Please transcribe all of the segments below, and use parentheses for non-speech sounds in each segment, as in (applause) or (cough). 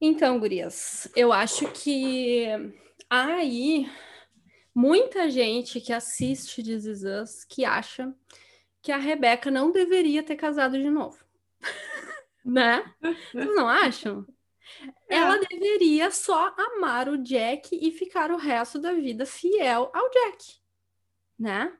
Então, gurias, eu acho que aí muita gente que assiste This Is Us que acha que a Rebeca não deveria ter casado de novo. (laughs) né? Vocês não acham? É. Ela deveria só amar o Jack e ficar o resto da vida fiel ao Jack, né?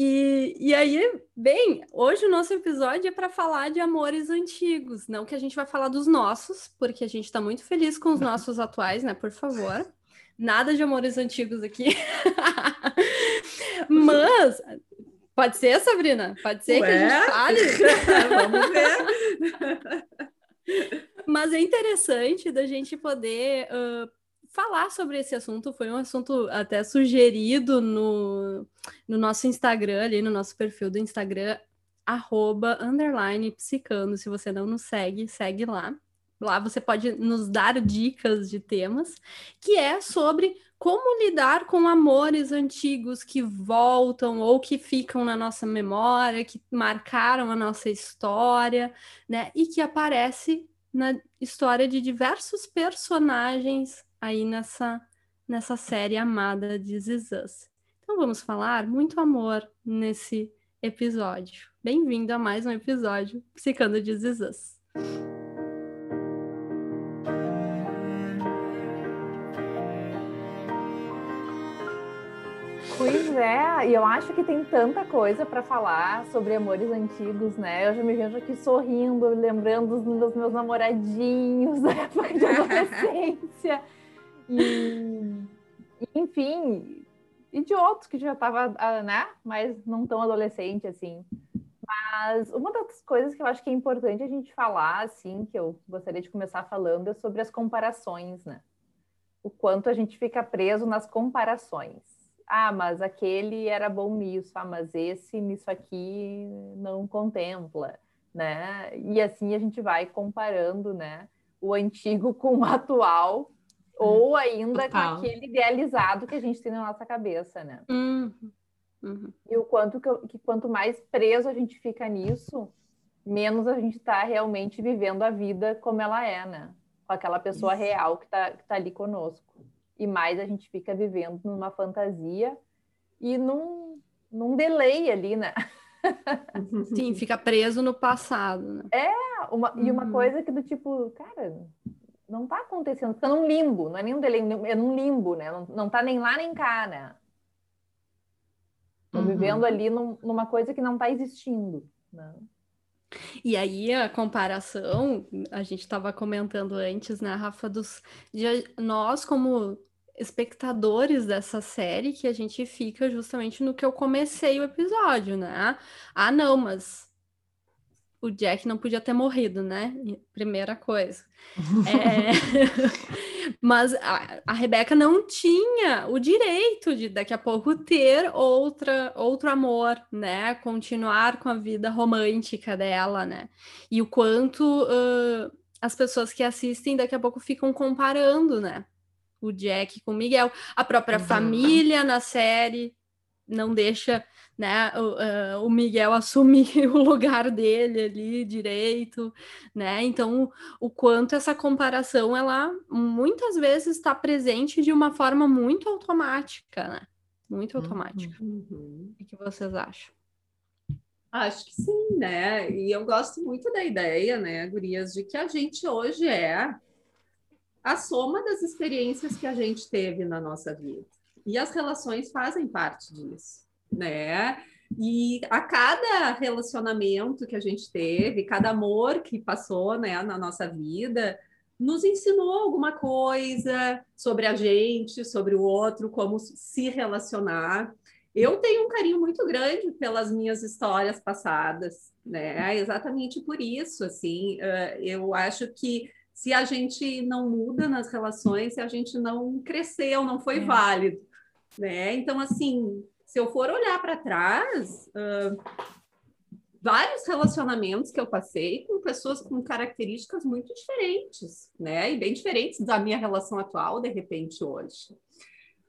E, e aí, bem, hoje o nosso episódio é para falar de amores antigos, não que a gente vai falar dos nossos, porque a gente está muito feliz com os (laughs) nossos atuais, né? Por favor. Nada de amores antigos aqui. (laughs) Mas pode ser, Sabrina? Pode ser Ué? que a gente fale? (laughs) Vamos ver. Mas é interessante da gente poder uh, falar sobre esse assunto. Foi um assunto até sugerido no, no nosso Instagram, ali no nosso perfil do Instagram, arroba, underline, psicando. Se você não nos segue, segue lá. Lá você pode nos dar dicas de temas, que é sobre como lidar com amores antigos que voltam ou que ficam na nossa memória, que marcaram a nossa história, né? E que aparece na história de diversos personagens aí nessa, nessa série amada de Zizãs. Então vamos falar muito amor nesse episódio. Bem-vindo a mais um episódio Psicando de Zizãs. Pois é, e eu acho que tem tanta coisa para falar sobre amores antigos, né? Eu já me vejo aqui sorrindo, lembrando dos meus namoradinhos da época de (laughs) adolescência. E, enfim, e de outros que já estava, ah, né? Mas não tão adolescente assim. Mas uma das coisas que eu acho que é importante a gente falar, assim, que eu gostaria de começar falando, é sobre as comparações, né? O quanto a gente fica preso nas comparações. Ah, mas aquele era bom nisso, ah, mas esse nisso aqui não contempla, né? E assim a gente vai comparando, né? O antigo com o atual ou ainda Total. com aquele idealizado que a gente tem na nossa cabeça, né? Uhum. Uhum. E o quanto que, que, quanto mais preso a gente fica nisso, menos a gente está realmente vivendo a vida como ela é, né? Com aquela pessoa Isso. real que está tá ali conosco. E mais a gente fica vivendo numa fantasia e num, num delay ali, né? Sim, fica preso no passado, né? É, uma, uhum. e uma uhum. coisa que do tipo, cara, não está acontecendo, fica num limbo, não é nem um delay, é num limbo, né? Não, não tá nem lá nem cá, né? Estou uhum. vivendo ali num, numa coisa que não está existindo, né? E aí a comparação, a gente estava comentando antes, né, Rafa, dos de nós como espectadores dessa série, que a gente fica justamente no que eu comecei o episódio, né? Ah, não, mas o Jack não podia ter morrido, né? Primeira coisa. (laughs) É... Mas a, a Rebeca não tinha o direito de daqui a pouco ter outra, outro amor, né? Continuar com a vida romântica dela, né? E o quanto uh, as pessoas que assistem daqui a pouco ficam comparando, né? O Jack com o Miguel, a própria uhum. família na série não deixa né, o, uh, o, Miguel assumir (laughs) o lugar dele ali direito, né? Então, o quanto essa comparação ela muitas vezes está presente de uma forma muito automática, né? Muito automática. Uhum. O que vocês acham? Acho que sim, né? E eu gosto muito da ideia, né, Gurias, de que a gente hoje é a soma das experiências que a gente teve na nossa vida. E as relações fazem parte disso né? E a cada relacionamento que a gente teve, cada amor que passou né, na nossa vida, nos ensinou alguma coisa sobre a gente, sobre o outro, como se relacionar. Eu tenho um carinho muito grande pelas minhas histórias passadas, né? Exatamente por isso, assim, eu acho que se a gente não muda nas relações, se a gente não cresceu, não foi é. válido, né? Então, assim, se eu for olhar para trás, uh, vários relacionamentos que eu passei com pessoas com características muito diferentes, né? E bem diferentes da minha relação atual, de repente, hoje.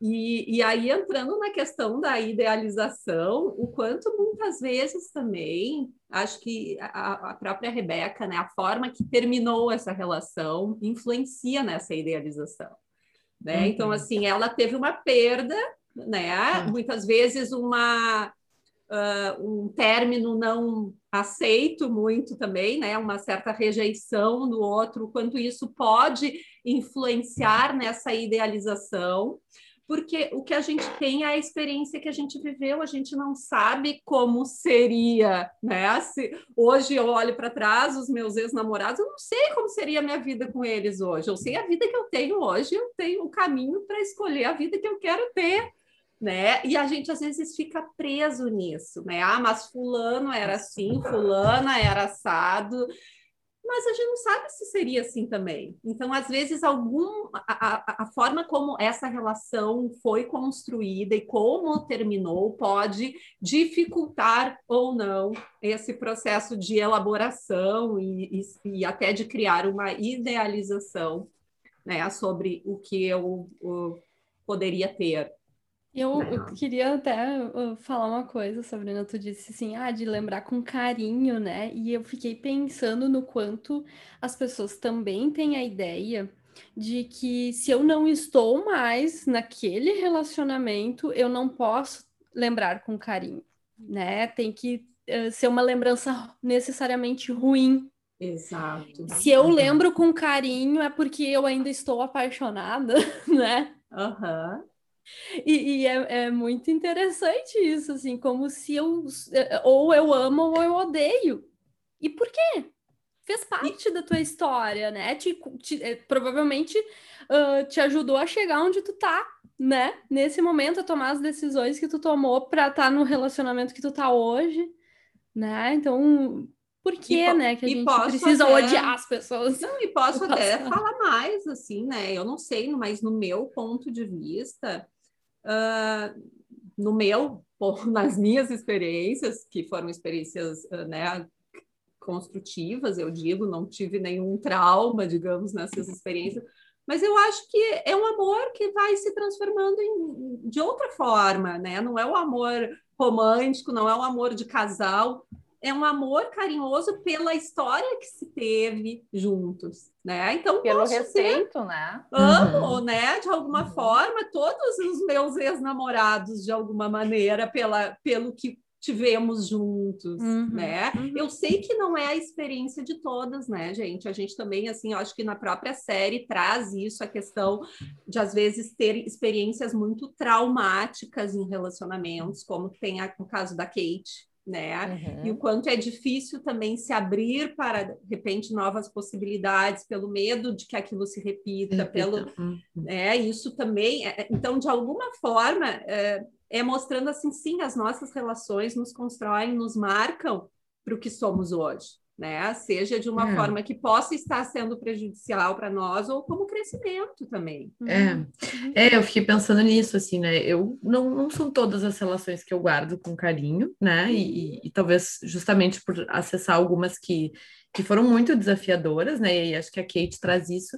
E, e aí, entrando na questão da idealização, o quanto muitas vezes também, acho que a, a própria Rebeca, né, a forma que terminou essa relação influencia nessa idealização. Né? Uhum. Então, assim, ela teve uma perda, né? Muitas vezes uma uh, um término não aceito muito também, né? Uma certa rejeição do outro, quanto isso pode influenciar nessa idealização porque o que a gente tem é a experiência que a gente viveu, a gente não sabe como seria, né? Se hoje eu olho para trás, os meus ex-namorados, eu não sei como seria a minha vida com eles hoje. Eu sei a vida que eu tenho hoje, eu tenho o caminho para escolher a vida que eu quero ter. Né? E a gente às vezes fica preso nisso, né? Ah, mas fulano era assim, fulana era assado mas a gente não sabe se seria assim também. Então, às vezes, algum a, a, forma como essa relação foi construída e como terminou pode dificultar ou não esse processo de elaboração e, e, e até de criar uma idealização né, sobre o que eu, eu poderia ter. Eu, eu, queria até uh, falar uma coisa, Sabrina. Tu disse assim, ah, de lembrar com carinho, né? E eu fiquei pensando no quanto as pessoas também têm a ideia de que se eu não estou mais naquele relacionamento, eu não posso lembrar com carinho, né? Tem que uh, ser uma lembrança necessariamente ruim. Exato. Se eu lembro com carinho, é porque eu ainda estou apaixonada, (laughs) né? Aham. Uhum. E, e é, é, muito interessante isso, assim, como se eu ou eu amo ou eu odeio. E por quê? Fez parte e... da tua história, né? Te, te é, provavelmente uh, te ajudou a chegar onde tu tá, né? Nesse momento, a tomar as decisões que tu tomou para estar tá no relacionamento que tu tá hoje, né? Então, por que, né, que a gente precisa até... odiar as pessoas? Não, e posso (laughs) até falar mais, assim, né? Eu não sei, mas no meu ponto de vista, uh, no meu, (laughs) nas minhas experiências, que foram experiências uh, né, construtivas, eu digo, não tive nenhum trauma, digamos, nessas experiências, mas eu acho que é um amor que vai se transformando em, de outra forma, né? Não é o amor romântico, não é o amor de casal, é um amor carinhoso pela história que se teve juntos, né? Então pelo respeito, ser... né? Amo, uhum. né? De alguma uhum. forma todos os meus ex-namorados de alguma maneira pela pelo que tivemos juntos, uhum. né? Uhum. Eu sei que não é a experiência de todas, né, gente? A gente também, assim, eu acho que na própria série traz isso, a questão de, às vezes, ter experiências muito traumáticas em relacionamentos, como tem a, o caso da Kate, né? Uhum. E o quanto é difícil também se abrir para, de repente, novas possibilidades, pelo medo de que aquilo se repita, pelo, uhum. né? Isso também, é, é, então, de alguma forma, é, é mostrando assim, sim, as nossas relações nos constroem, nos marcam para o que somos hoje né? Seja de uma é. forma que possa estar sendo prejudicial para nós ou como crescimento também. É. Uhum. é, eu fiquei pensando nisso, assim, né? Eu não, não são todas as relações que eu guardo com carinho, né? E, e, e talvez justamente por acessar algumas que, que foram muito desafiadoras, né? E acho que a Kate traz isso.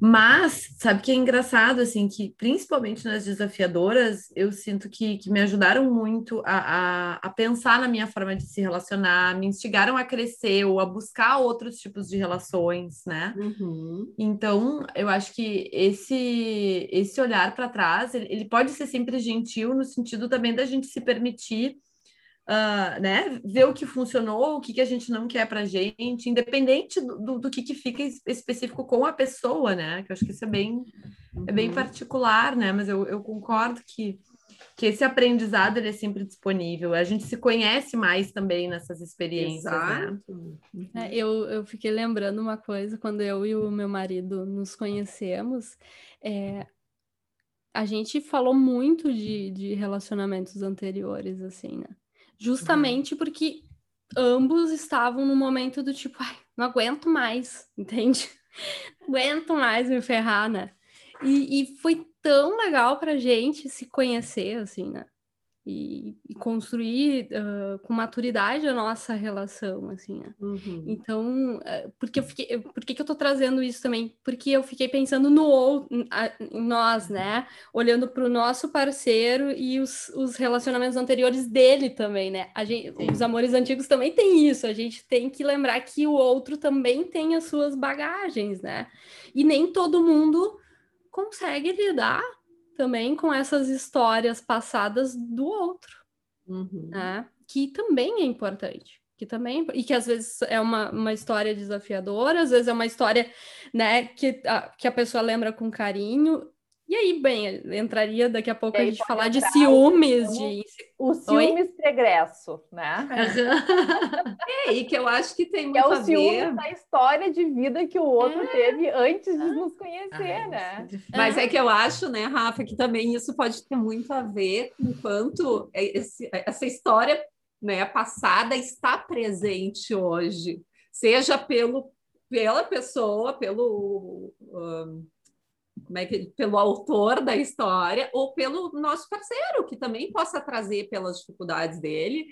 Mas, sabe que é engraçado, assim, que principalmente nas desafiadoras, eu sinto que, que me ajudaram muito a, a, a, pensar na minha forma de se relacionar, me instigaram a crescer ou a buscar outros tipos de relações, né? Uhum. Então, eu acho que esse, esse olhar para trás, ele, ele pode ser sempre gentil, no sentido também da gente se permitir uh, né, ver o que funcionou, o que, que a gente não quer para gente, independente do, do, do, que, que fica específico com a pessoa, né? Que eu acho que isso é bem, é bem uhum. particular, né? Mas eu, eu concordo que, que esse aprendizado ele é sempre disponível. A gente se conhece mais também nessas experiências, né? Uhum. É, eu, eu fiquei lembrando uma coisa, quando eu e o meu marido nos conhecemos, é, a gente falou muito de, de relacionamentos anteriores, assim, né? Justamente uhum. porque ambos estavam no momento do tipo, ai, não aguento mais, (laughs) entende? Não aguento mais me ferrar, né? E, e foi tão legal pra gente se conhecer, assim, né? E, e construir uh, com maturidade a nossa relação, assim, né? Uhum. Então, uh, porque eu fiquei, por que, que eu tô trazendo isso também? Porque eu fiquei pensando no em nós, né? Olhando para o nosso parceiro e os, os relacionamentos anteriores dele também, né? A gente, os amores antigos também tem isso, a gente tem que lembrar que o outro também tem as suas bagagens, né? E nem todo mundo consegue lidar também com essas histórias passadas do outro, uhum. né? Que também é importante. Que também, e que às vezes é uma, uma história desafiadora, às vezes é uma história né, que, a, que a pessoa lembra com carinho, e aí, bem, entraria daqui a pouco a gente falar de ciúmes, de... O ciúmes pregresso, né? é, (laughs) e que eu acho que tem muito que é o ver... da história de vida que o outro é. teve antes de nos conhecer, ah, né? É Mas é que eu acho, né, Rafa, que também isso pode ter muito a ver com quanto esse, essa história né, passada está presente hoje, seja pelo, pela pessoa, pelo... Um, como é que, pelo autor da história ou pelo nosso parceiro, que também possa trazer pelas dificuldades dele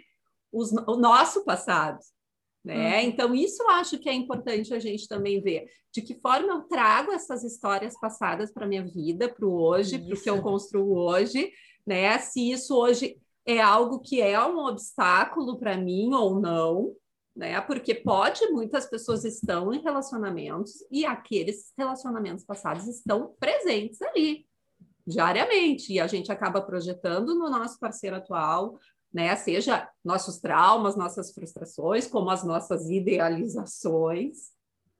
os, o nosso passado. Né? Uhum. Então, isso eu acho que é importante a gente também ver. De que forma eu trago essas histórias passadas para a minha vida, para o hoje, para o que eu construo hoje, né? Se isso hoje é algo que é um obstáculo para mim ou não, né? Porque pode, muitas pessoas estão em relacionamentos e aqueles relacionamentos passados estão presentes ali diariamente e a gente acaba projetando no nosso parceiro atual, né? Seja nossos traumas, nossas frustrações, como as nossas idealizações,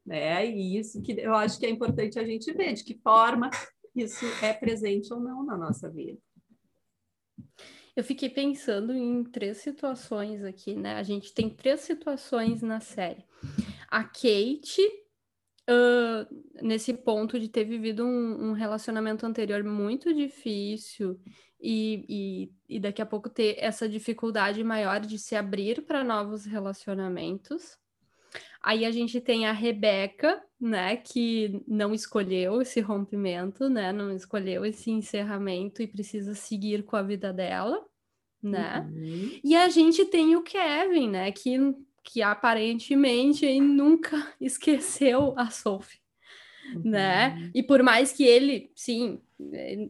né? E isso que eu acho que é importante a gente ver de que forma isso é presente ou não na nossa vida. Eu fiquei pensando em três situações aqui, né? A gente tem três situações na série. A Kate, uh, nesse ponto de ter vivido um, um relacionamento anterior muito difícil e, e, e, daqui a pouco ter essa dificuldade maior de se abrir para novos relacionamentos. Aí a gente tem a Rebeca, né, que não escolheu esse rompimento, né, não escolheu esse encerramento e precisa seguir com a vida dela, né? Uhum. E a gente tem o Kevin, né, que, que aparentemente nunca (laughs) esqueceu a Sophie. Né? Uhum. Né? E por mais que ele, sim,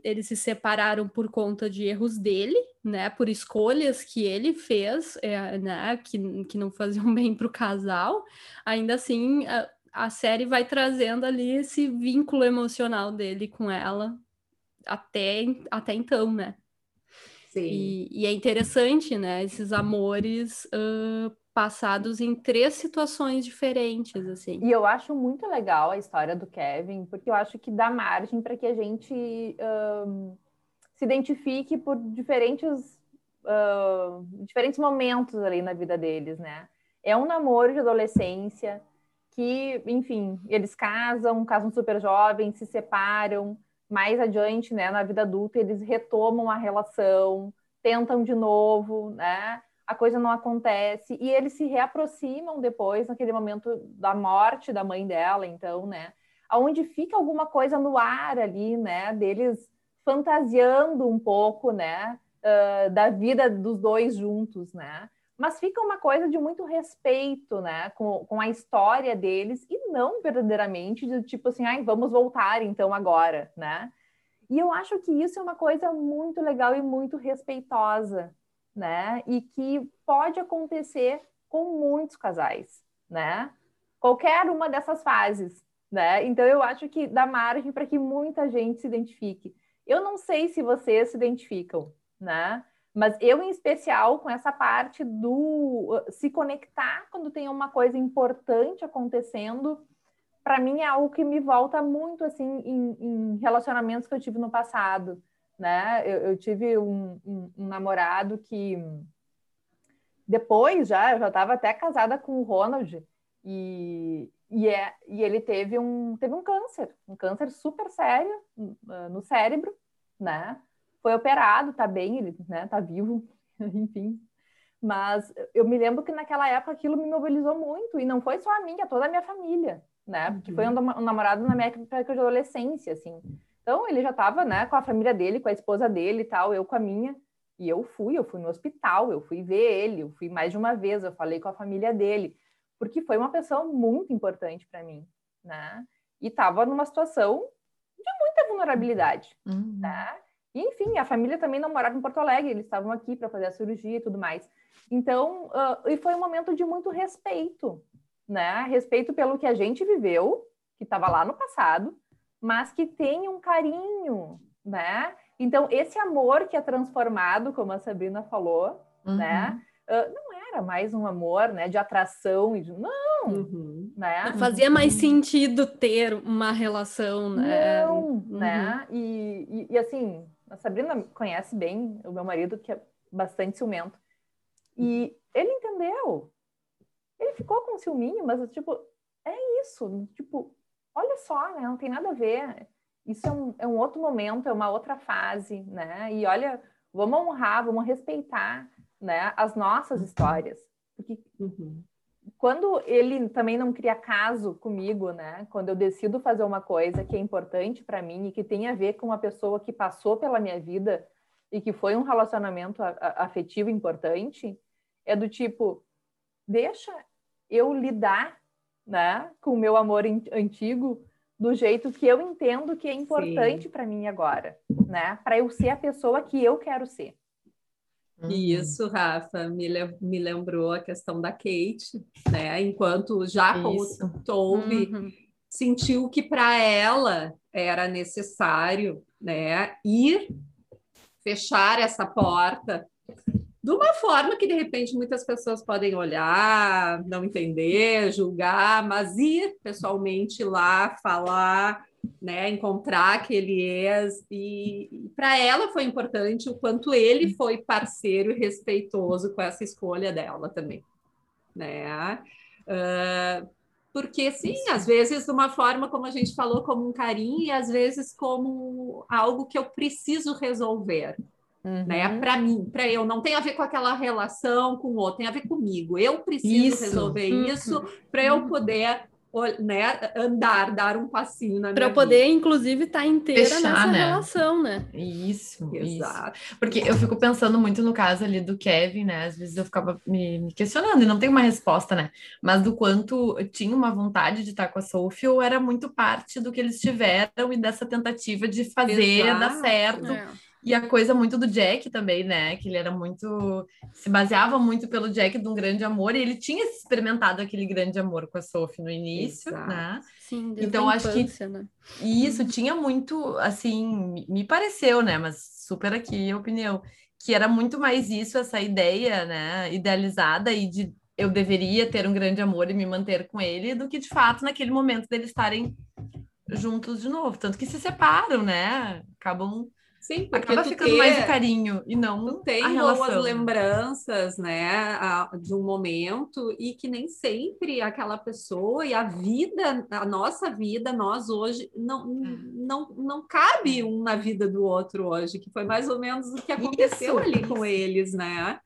eles se separaram por conta de erros dele, né? Por escolhas que ele fez, é, né? Que, que não faziam (laughs) bem para o casal. Ainda assim, a, a série vai trazendo ali esse vínculo emocional dele com ela até, até então, né? Sim. E, e é interessante, né? Esses amores uh, passados em três situações diferentes, assim. E eu acho muito legal a história do Kevin, porque eu acho que dá margem para que a gente se identifique por diferentes, uh, diferentes momentos ali na vida deles, né? É um namoro de adolescência que, enfim, eles casam, casam super jovens, se separam, mais adiante, né, na vida adulta, eles retomam a relação, tentam de novo, né? a coisa não acontece e eles se reaproximam depois naquele momento da morte da mãe dela, então, né? Aonde fica alguma coisa no ar ali, né? Deles fantasiando um pouco, né? Uh, da vida dos dois juntos, né? Mas fica uma coisa de muito respeito, né? Com, com a história deles e não verdadeiramente de tipo assim, ai, vamos voltar então agora, né? E eu acho que isso é uma coisa muito legal e muito respeitosa, né? E que pode acontecer com muitos casais, né? Qualquer uma dessas fases, né? Então eu acho que dá margem para que muita gente se identifique. Eu não sei se vocês se identificam, né? Mas eu, em especial, com essa parte do uh, se conectar quando tem uma coisa importante acontecendo, para mim é algo que me volta muito assim em, em relacionamentos que eu tive no passado né? Eu, eu tive um, um, um, namorado que depois já eu já estava até casada com o Ronald e, e, é, e ele teve um teve um câncer, um câncer super sério uh, no cérebro, né? Foi operado, tá bem, ele né, tá vivo, (laughs) enfim. Mas eu me lembro que naquela época aquilo me mobilizou muito e não foi só a mim, é toda a minha família, né? Porque foi um, um namorado na minha época de adolescência, assim. Então, ele já estava, né, com a família dele, com a esposa dele e tal, eu com a minha. E eu fui, eu fui no hospital, eu fui ver ele, eu fui mais de uma vez, eu falei com a família dele, porque foi uma pessoa muito importante para mim, né? E estava numa situação de muita vulnerabilidade, uhum. né? E, enfim, a família também não morava em Porto Alegre, eles estavam aqui para fazer a cirurgia e tudo mais. Então, uh, e foi um momento de muito respeito, né? Respeito pelo que a gente viveu, que estava lá no passado, mas que tem um carinho, né? Então, esse amor que é transformado, como a Sabrina falou, uhum. né? Uh, era mais um amor, né? De atração e de... Não, uhum. né? Não fazia mais sentido ter uma relação, né? Não, uhum. né? E, e, e, assim, a Sabrina conhece bem o meu marido, que é bastante ciumento. E ele entendeu. Ele ficou com ciúminho, mas, tipo, é isso. Tipo, olha só, né? Não tem nada a ver. Isso é um, é um outro momento, é uma outra fase, né? E olha, vamos honrar, vamos respeitar, né? As nossas histórias. Porque uhum. quando ele também não cria caso comigo, né? Quando eu decido fazer uma coisa que é importante para mim e que tem a ver com uma pessoa que passou pela minha vida e que foi um relacionamento afetivo importante, é do tipo, deixa eu lidar né, com o meu amor antigo do jeito que eu entendo que é importante para mim agora, né? Para eu ser a pessoa que eu quero ser. Uhum. Isso, Rafa, me, me lembrou a questão da Kate, né? Enquanto já como Toby uhum. sentiu que para ela era necessário, né, ir fechar essa porta de uma forma que de repente muitas pessoas podem olhar, não entender, julgar, mas ir pessoalmente lá falar, né, encontrar aquele ex e, e para ela foi importante o quanto ele foi parceiro e respeitoso com essa escolha dela também, né? Uh, porque sim, às vezes de uma forma como a gente falou como um carinho e às vezes como algo que eu preciso resolver, né? Uhum. Né? Para mim, para eu, não tem a ver com aquela relação com o outro, tem a ver comigo. Eu preciso isso. resolver uhum. isso para eu uhum. poder né, andar, dar um passinho na Para poder, inclusive, estar tá inteira Fechar, nessa né? relação, né? Isso, Exato. Isso. Porque eu fico pensando muito no caso ali do Kevin, né? Às vezes eu ficava me, me questionando e não tem uma resposta, né? Mas do quanto eu tinha uma vontade de estar com a Sophie, ou era muito parte do que eles tiveram e dessa tentativa de fazer Exato. dar certo. É e a coisa muito do Jack também, né? Que ele era muito. se baseava muito pelo Jack de um grande amor, e ele tinha experimentado aquele grande amor com a Sophie no início, Exato. né? Sim, então acho que né? isso tinha muito, assim, me pareceu, né? Mas super aqui a opinião, que era muito mais isso, essa ideia, né? Idealizada e de eu deveria ter um grande amor e me manter com ele, do que de fato naquele momento deles estarem juntos de novo. Tanto que se separam, né? Acabam Sim, porque acaba ficando ter, mais o carinho e não tu tem a boas lembranças, né, de um momento e que nem sempre aquela pessoa e a vida, a nossa vida, nós hoje não é. não, não cabe um na vida do outro hoje, que foi mais ou menos o que aconteceu isso, ali isso. com eles, né?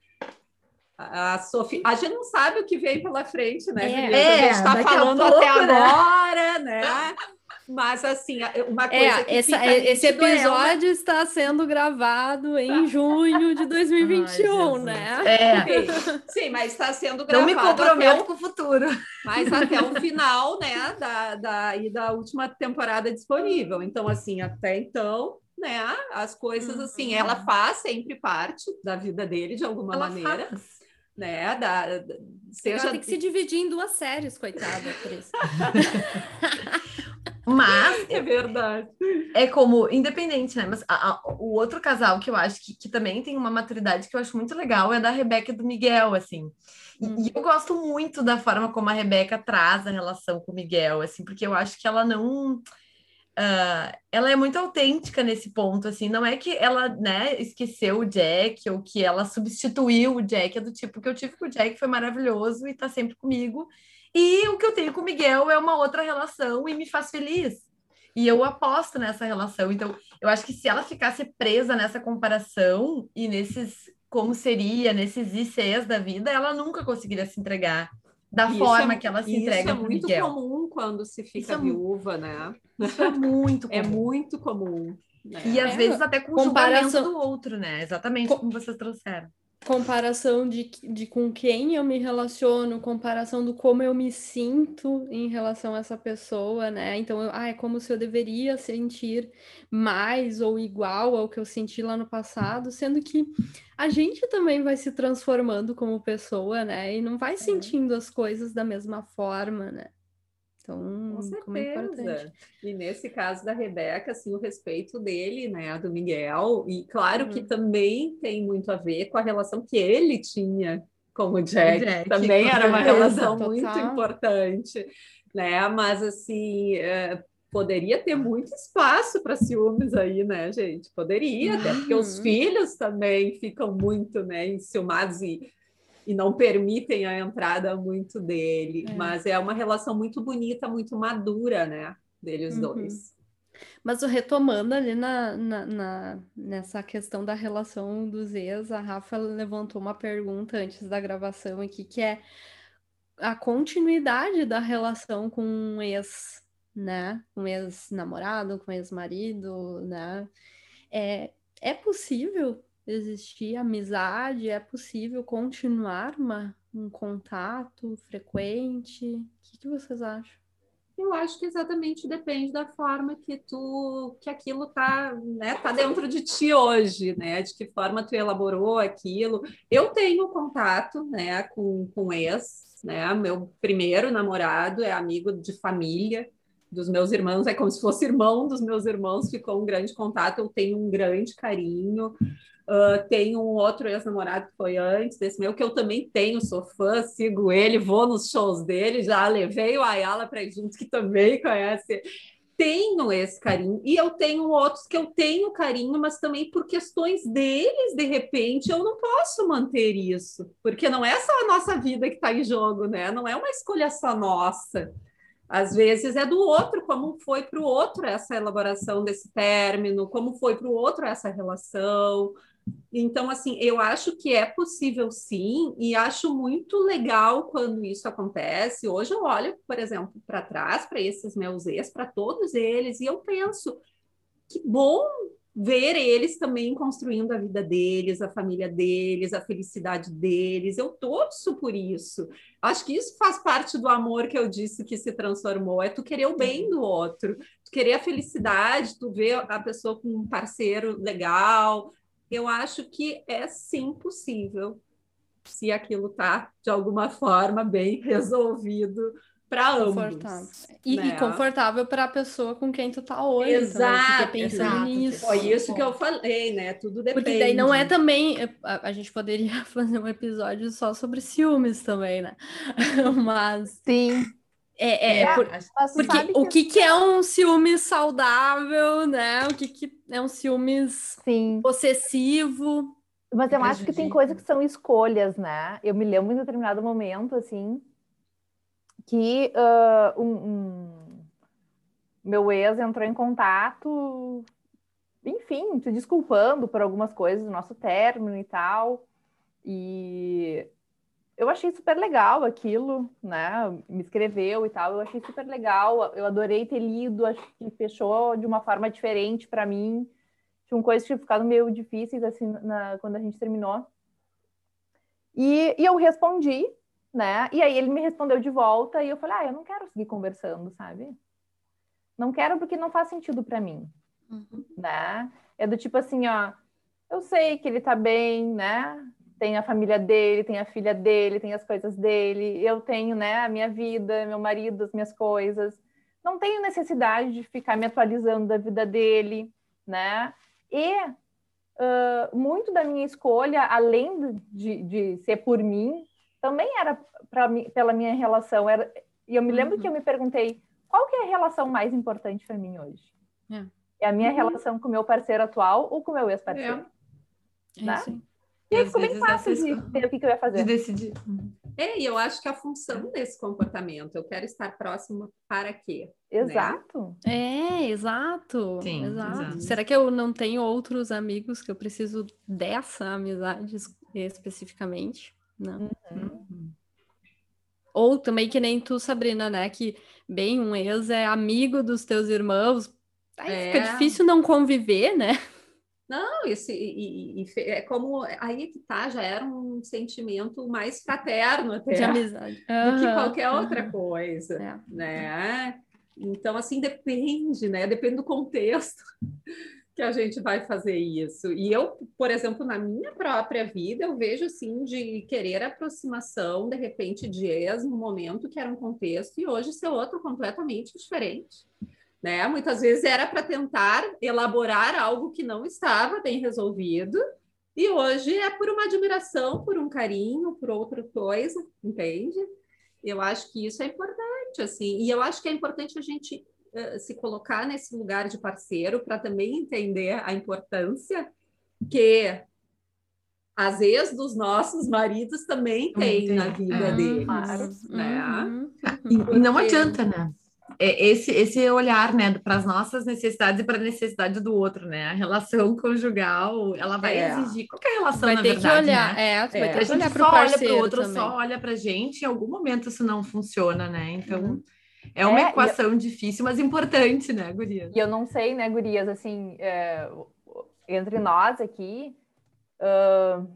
A Sofia, a gente não sabe o que veio pela frente, né? É, é a gente está falando pouco, até né? agora, né? (laughs) Mas, assim, uma é, coisa é, que essa, esse episódio está sendo gravado em junho de (laughs) 2021, Ai, né? É. Sim, mas está sendo gravado. Não me comprometo com o futuro. Mas até o (laughs) final, né, da, da, da última temporada disponível. Então, assim, até então, né, as coisas, uhum. assim, ela faz sempre parte da vida dele, de alguma ela maneira. Faz né? Da, seja... Ela tem que se dividir em duas séries, coitada, Cris. (laughs) Mas (laughs) é verdade. É como, independente, né? Mas a, a, o outro casal que eu acho que, que também tem uma maturidade que eu acho muito legal é da Rebeca e do Miguel, assim. E, hum. e, eu gosto muito da forma como a Rebeca traz a relação com o Miguel, assim, porque eu acho que ela não. Uh, ela é muito autêntica nesse ponto, assim, não é que ela, né, esqueceu o Jack ou que ela substituiu o Jack, é do tipo que eu tive com o Jack, foi maravilhoso e tá sempre comigo, e o que eu tenho com o Miguel é uma outra relação e me faz feliz. E eu aposto nessa relação. Então, eu acho que se ela ficasse presa nessa comparação e nesses como seria, nesses ICs da vida, ela nunca conseguiria se entregar da Isso forma é- que ela se Isso entrega é pro muito Miguel. comum quando se Isso fica é viúva, né? Isso é muito (laughs) É comum. muito comum. né? E às É, vezes até com o comparação- julgamento do outro, né? Exatamente Co- como vocês trouxeram. Comparação de, de com quem eu me relaciono, comparação do como eu me sinto em relação a essa pessoa, né? Então, eu, ah, é como se eu deveria sentir mais ou igual ao que eu senti lá no passado, sendo que a gente também vai se transformando como pessoa, né? E não vai sentindo as coisas da mesma forma, né? Então, Com como é importante. certeza. E nesse caso da Rebeca, assim, o respeito dele, né, do Miguel, e claro que Uhum. também tem muito a ver com a relação que ele tinha com o Jack. Jack, também era uma certeza, relação total. muito importante, né? Mas assim, é, poderia ter muito espaço para ciúmes aí, né, gente? Poderia, até porque os Uhum. filhos também ficam muito, né, enciumados e e não permitem a entrada muito dele. É. Mas é uma relação muito bonita, muito madura, né? Deles Uhum. dois. Mas o retomando ali na, na- na- nessa questão da relação dos ex, a Rafa levantou uma pergunta antes da gravação aqui, que é a continuidade da relação com um ex, né? Um ex-namorado, com um ex-marido, né? É, é possível existir amizade? É possível continuar uma, um contato frequente? O que, que vocês acham? Eu acho que exatamente depende da forma que tu, que aquilo tá, né, tá dentro de ti hoje, né? De que forma tu elaborou aquilo. Eu tenho contato, né, com, com ex, né? Meu primeiro namorado é amigo de família dos meus irmãos, é como se fosse irmão dos meus irmãos, ficou um grande contato, eu tenho um grande carinho. Uh, tenho um outro ex-namorado que foi antes desse meu, que eu também tenho, sou fã, sigo ele, vou nos shows dele, já levei o Ayala para ir juntos, que também conhece. Tenho esse carinho, e eu tenho outros que eu tenho carinho, mas também por questões deles, de repente, eu não posso manter isso, porque não é só a nossa vida que está em jogo, né? Não é uma escolha só nossa. Às vezes é do outro, como foi para o outro essa elaboração desse término, como foi para o outro essa relação. Então, assim, eu acho que é possível sim, e acho muito legal quando isso acontece. Hoje eu olho, por exemplo, para trás, para esses meus ex, para todos eles, e eu penso que bom ver eles também construindo a vida deles, a família deles, a felicidade deles. Eu torço por isso. Acho que isso faz parte do amor que eu disse que se transformou. É tu querer o bem do outro, tu querer a felicidade, tu ver a pessoa com um parceiro legal. Eu acho que é sim possível, se aquilo tá de alguma forma bem (laughs) resolvido para ambos. Confortável. E, né? e confortável para a pessoa com quem tu tá hoje. Exato, também, exato. nisso. Foi isso que eu falei, né? Tudo depende. Porque daí não é também. A, a gente poderia (laughs) fazer um episódio só sobre ciúmes também, né? (laughs) Mas Sim. É, é, É, por- tu porque o que, que é um ciúme saudável, né? O que, que é um ciúmes Sim. possessivo? Mas eu acho que tem coisas que são escolhas, né? Eu me lembro em determinado momento, assim, que ah, um, um- meu ex entrou em contato, enfim, se desculpando por algumas coisas do nosso término e tal. E eu achei super legal aquilo, né? Me escreveu e tal, eu achei super legal. Eu adorei ter lido, acho que fechou de uma forma diferente para mim. Tinham coisas que tinham ficado meio difíceis assim na- quando a gente terminou. E, e eu respondi, né? E aí ele me respondeu de volta e eu falei: "Ah, eu não quero seguir conversando, sabe? Não quero porque não faz sentido para mim" né? É do tipo assim, ó, eu sei que ele tá bem, né? Tem a família dele, tem a filha dele, tem as coisas dele, eu tenho, né, a minha vida, meu marido, as minhas coisas. Não tenho necessidade de ficar me atualizando da vida dele, né? E ah, muito da minha escolha, além de, de ser por mim, também era pra, pela minha relação. Era, e eu me lembro Uhum. que eu me perguntei qual que é a relação mais importante para mim hoje? É. É a minha Uhum. relação com o meu parceiro atual ou com o meu ex-parceiro? É Né? isso aí. E aí ficou bem fácil de ver o que, que eu ia de fazer. decidir. É, e eu acho que a função desse comportamento, eu quero estar próximo para quê? Exato. É, exato. Sim, exato. exato. Será que eu não tenho outros amigos que eu preciso dessa amizade es- especificamente? Não. Uhum. Ou também que nem tu, Sabrina, né? Que bem um ex é amigo dos teus irmãos. Aí é. fica difícil não conviver, né? Não, esse, e, e, e, é como aí que tá, já era um sentimento mais fraterno até de amizade (laughs) do que qualquer outra coisa, é. né? Então, assim, depende, né? Depende do contexto (laughs) que a gente vai fazer isso. E eu, por exemplo, na minha própria vida, eu vejo assim de querer aproximação, de repente, de ex no momento que era um contexto e hoje ser outro completamente diferente. Né? Muitas vezes era para tentar elaborar algo que não estava bem resolvido, e hoje é por uma admiração, por um carinho, por outra coisa, entende? Eu acho que isso é importante, assim, e eu acho que é importante a gente uh, se colocar nesse lugar de parceiro para também entender a importância que às vezes dos nossos maridos também tem na vida é, deles, claro. né? Uhum. E não adianta, né? É esse, esse olhar, né, para as nossas necessidades e para a necessidade do outro, né? A relação (laughs) conjugal, ela vai é. exigir qualquer relação, vai na ter verdade, que olhar, né? é, vai é. ter que olhar para o parceiro olha outro, também. só olha para gente, em algum momento isso não funciona, né? Então, uhum. é uma é, equação eu... difícil, mas importante, né, Gurias? E eu não sei, né, Gurias, assim, é, entre nós aqui, uh,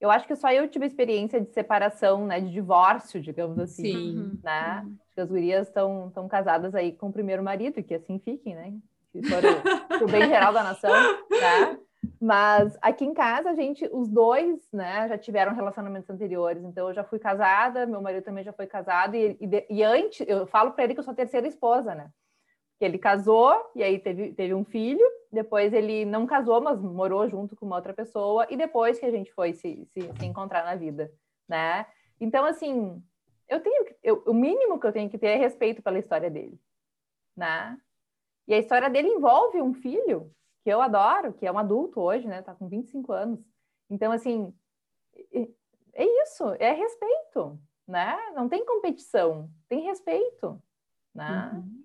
eu acho que só eu tive experiência de separação, né, de divórcio, digamos assim, Sim. né? Uhum que as gurias estão tão casadas aí com o primeiro marido, e que assim fiquem, né? For o, o bem geral da nação, tá? Mas aqui em casa, a gente, os dois, né, já tiveram relacionamentos anteriores. Então, eu já fui casada, meu marido também já foi casado. E, e, e antes, eu falo para ele que eu sou a terceira esposa, né? Que ele casou e aí teve, teve um filho. Depois, ele não casou, mas morou junto com uma outra pessoa. E depois que a gente foi se, se, se encontrar na vida, né? Então, assim, eu tenho eu, o mínimo que eu tenho que ter é respeito pela história dele, né? E a história dele envolve um filho que eu adoro, que é um adulto hoje, né? Tá com 25 anos. Então, assim, é isso, é respeito, né? Não tem competição, tem respeito, né? Uhum.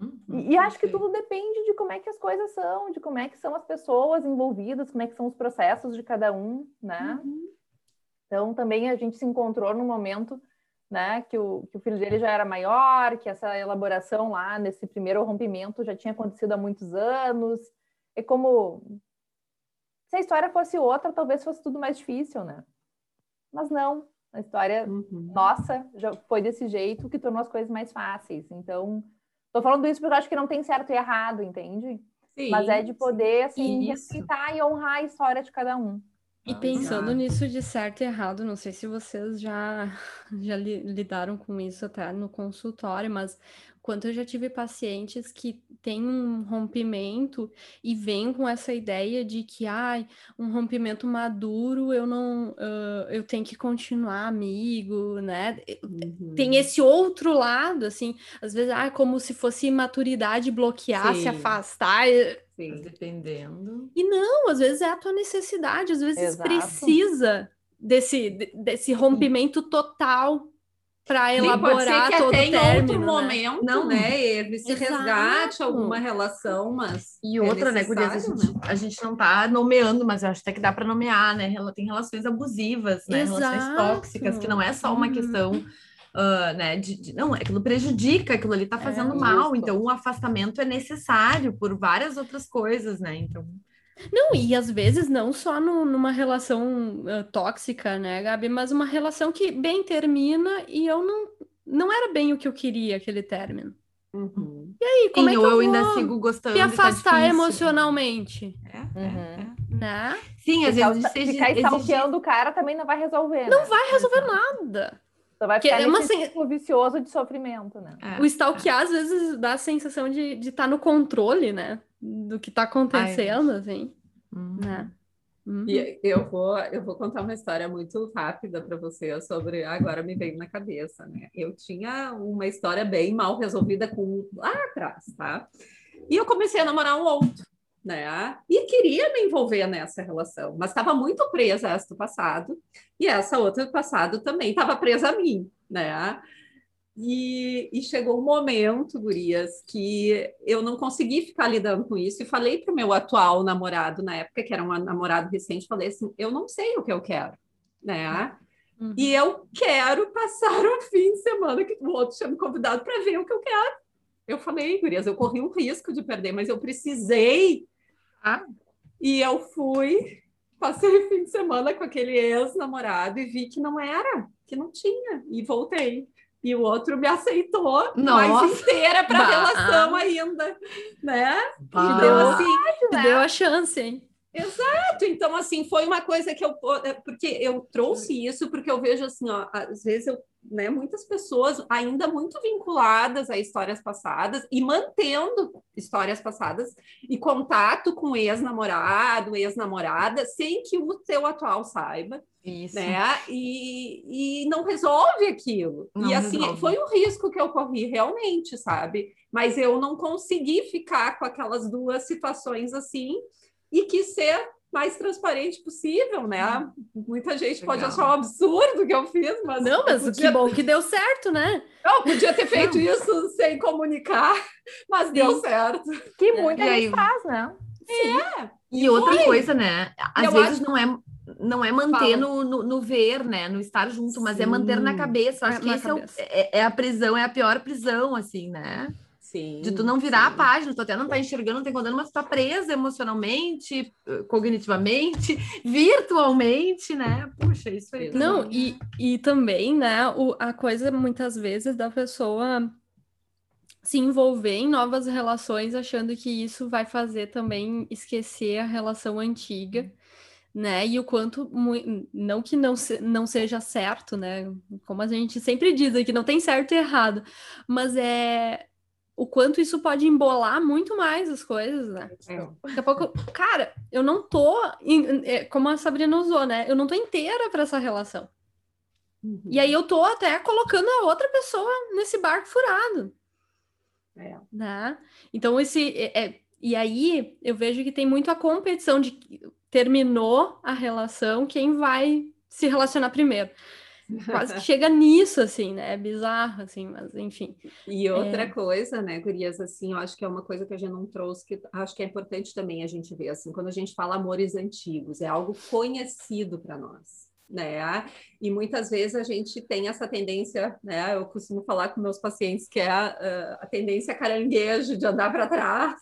Uhum, e, e, acho que tudo depende de como é que as coisas são, de como é que são as pessoas envolvidas, como é que são os processos de cada um, né? Uhum. Então, também a gente se encontrou no momento né, que o, que o filho dele já era maior, que essa elaboração lá nesse primeiro rompimento já tinha acontecido há muitos anos. É como se a história fosse outra, talvez fosse tudo mais difícil, né? Mas não, a história uhum. nossa já foi desse jeito que tornou as coisas mais fáceis. Então, tô falando isso porque eu acho que não tem certo e errado, entende? Sim, Mas é de poder assim respeitar e honrar a história de cada um. E pensando nisso de certo e errado, não sei se vocês já, (laughs) já lidaram com isso até no consultório, mas quanto eu já tive pacientes que têm um rompimento e vêm com essa ideia de que, ai, um rompimento maduro, eu não, uh, eu tenho que continuar amigo, né? Uhum. Tem esse outro lado, assim, às vezes, ah, como se fosse imaturidade bloquear, Sim. se afastar. Sim, dependendo. E não, às vezes é a tua necessidade, às vezes Exato. precisa desse, desse rompimento total para elaborar Sim, todo o término, em outro né? momento, não, né, Eve, se Exato. resgate alguma relação, mas e outra, é né, Gurias, a gente, né? a gente não tá nomeando, mas eu acho até que dá para nomear, né? Tem relações abusivas, né? Exato. Relações tóxicas, que não é só uma uhum. questão uh, né, de, de, não, aquilo prejudica, aquilo ali tá fazendo é, mal, isso. então o afastamento é necessário por várias outras coisas, né? Então não, e às vezes não só no, numa relação uh, tóxica, né, Gabi, mas uma relação que bem termina e eu não, não era bem o que eu queria aquele término. Uhum. E aí, como Sim, é que eu, eu ainda sigo gostando me tá afastar tá emocionalmente? É, é, uhum. é, Né? Sim, às vezes exige, ficar stalkeando o cara também não vai resolver. Não né? vai resolver nada. Só vai ficar é uma sen... vicioso de sofrimento, né? É, o stalkear às vezes dá a sensação de estar de tá no controle, né? Do que está acontecendo, Ai, assim, uhum. né? Uhum. E eu vou, eu vou contar uma história muito rápida para você sobre. Agora me veio na cabeça, né? Eu tinha uma história bem mal resolvida com lá atrás, tá? E eu comecei a namorar um outro, né? E queria me envolver nessa relação, mas estava muito presa a essa do passado, e essa outra do passado também estava presa a mim, né? E, e, chegou um momento, Gurias, que eu não consegui ficar lidando com isso. E falei para o meu atual namorado, na época, que era um namorado recente, falei assim: eu não sei o que eu quero, né? Uhum. E eu quero passar o fim de semana que o outro tinha me convidado para ver o que eu quero. Eu falei, Gurias, eu corri um risco de perder, mas eu precisei. Ah. E eu fui, passei o fim de semana com aquele ex-namorado e vi que não era, que não tinha, e voltei. E o outro me aceitou Nossa. mais inteira para a relação ainda, né? Bah. E deu assim, né? deu a chance, hein? Exato, então assim, foi uma coisa que eu é, porque eu trouxe isso porque eu vejo assim, ó, às vezes eu, né, muitas pessoas ainda muito vinculadas a histórias passadas e mantendo histórias passadas e contato com ex-namorado, ex-namorada, sem que o seu atual saiba. Isso. Né? E, e não resolve aquilo. Não e assim, resolve. foi um risco que eu corri realmente, sabe? Mas eu não consegui ficar com aquelas duas situações assim e quis ser mais transparente possível, né? Muita gente Legal. pode achar um absurdo o que eu fiz, mas. Não, mas podia... que bom que deu certo, né? Eu podia ter feito não. isso sem comunicar, (laughs) mas Sim. deu certo. Que muita é. gente faz, né? Sim. É. E, e outra foi. coisa, né? Às eu vezes acho... não é não é manter no, no, no, ver, né? No estar junto, mas é manter na cabeça. Acho é, que esse é, é, é, a prisão, é a pior prisão, assim, né? Sim, de tu não virar sim. a página, tu até não tá enxergando, não tá encontrando, mas tu tá presa emocionalmente, cognitivamente, (laughs) virtualmente, né? Puxa, isso aí. Não, e, e também, né, o, a coisa muitas vezes da pessoa se envolver em novas relações achando que isso vai fazer também esquecer a relação antiga, né? E o quanto, não que não, se, não seja certo, né? Como a gente sempre diz aqui, não tem certo e errado, mas é o quanto isso pode embolar muito mais as coisas, né? É. Daqui a pouco, cara, eu não tô, é, como a Sabrina usou, né? Eu não tô inteira para essa relação. Uhum. E aí eu tô até colocando a outra pessoa nesse barco furado. É. Né? Então, esse. É, é, e aí eu vejo que tem muito a competição de terminou a relação, quem vai se relacionar primeiro quase que (laughs) chega nisso, assim, né? É bizarro, assim, mas enfim. E outra é... coisa, né, Gurias, assim, eu acho que é uma coisa que a gente não trouxe, que acho que é importante também a gente ver, assim, quando a gente fala amores antigos, é algo conhecido para nós. Né? E muitas vezes a gente tem essa tendência, né? Eu costumo falar com meus pacientes que é a, a tendência caranguejo de andar para trás,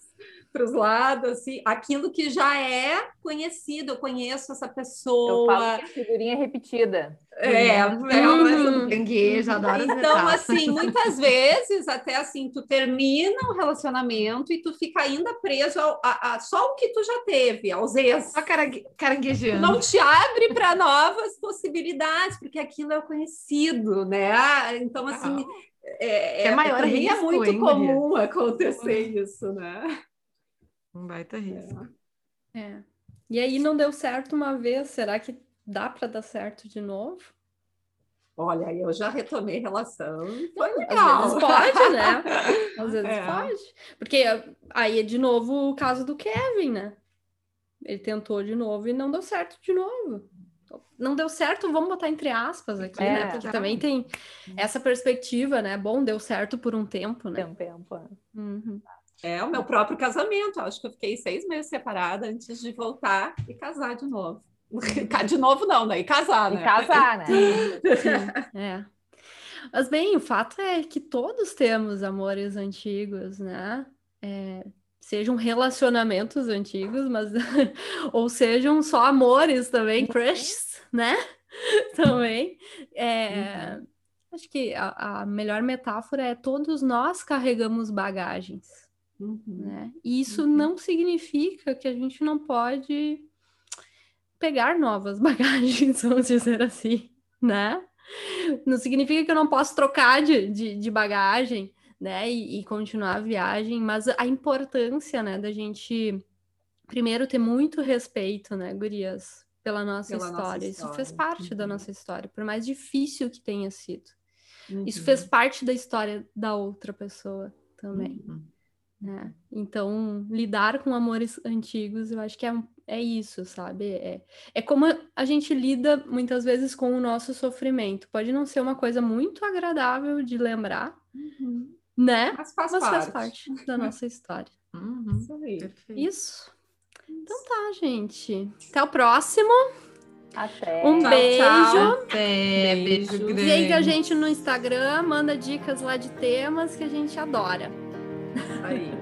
para os lados, assim, aquilo que já é conhecido, eu conheço essa pessoa. Eu falo que a figurinha é repetida. É, é uma gagueja, adoro Então, assim, muitas vezes, até assim, tu termina um relacionamento e tu fica ainda preso ao, a, a, só o que tu já teve, aos ex. Só caranguejando. Não te abre para novas possibilidades, porque aquilo é o conhecido, né? Então, assim, ah. é, é, é, maior é risco, é muito hein, comum Maria? acontecer isso, né? Um baita risco. É. é. E aí não deu certo uma vez, será que dá para dar certo de novo? Olha, eu já retomei relação. Foi legal. Às vezes pode, né? (laughs) Às vezes é. pode. Porque aí é de novo o caso do Kevin, né? Ele tentou de novo e não deu certo de novo. Não deu certo, vamos botar entre aspas aqui, é, né? Porque tá. também tem essa perspectiva, né? Bom, deu certo por um tempo, né? Um tempo. É. Uhum. É o meu próprio casamento. Acho que eu fiquei seis meses separada antes de voltar e casar de novo. (laughs) De novo, não, né? E casar, né? E casar, né? (laughs) Sim, é. Mas bem, o fato é que todos temos amores antigos, né? É, sejam relacionamentos antigos, mas (laughs) ou sejam só amores também, crushes, né? também. É, uhum. Acho que a, a melhor metáfora é todos nós carregamos bagagens. Uhum. Né? E isso uhum. não significa que a gente não pode pegar novas (laughs) bagagens, vamos dizer assim, né? Não significa que eu não posso trocar de, de, de bagagem, né? E, e, continuar a viagem, mas a importância, né, da gente primeiro ter muito respeito, né, Gurias, pela nossa, pela história. nossa história. Isso fez parte uhum. da nossa história, por mais difícil que tenha sido. Uhum. Isso fez parte da história da outra pessoa também. Né? Então, lidar com amores antigos, eu acho que é, é isso, sabe? É, é como a gente lida muitas vezes com o nosso sofrimento. Pode não ser uma coisa muito agradável de lembrar, uhum. né? Mas faz, Mas faz parte. parte da nossa história. (laughs) Uhum. Isso. Isso. Então tá, gente. Até o próximo. Até. Um Tchau, beijo. tchau. Até, beijo grande. Siga a gente no Instagram, manda dicas lá de temas que a gente adora. Aí. (laughs)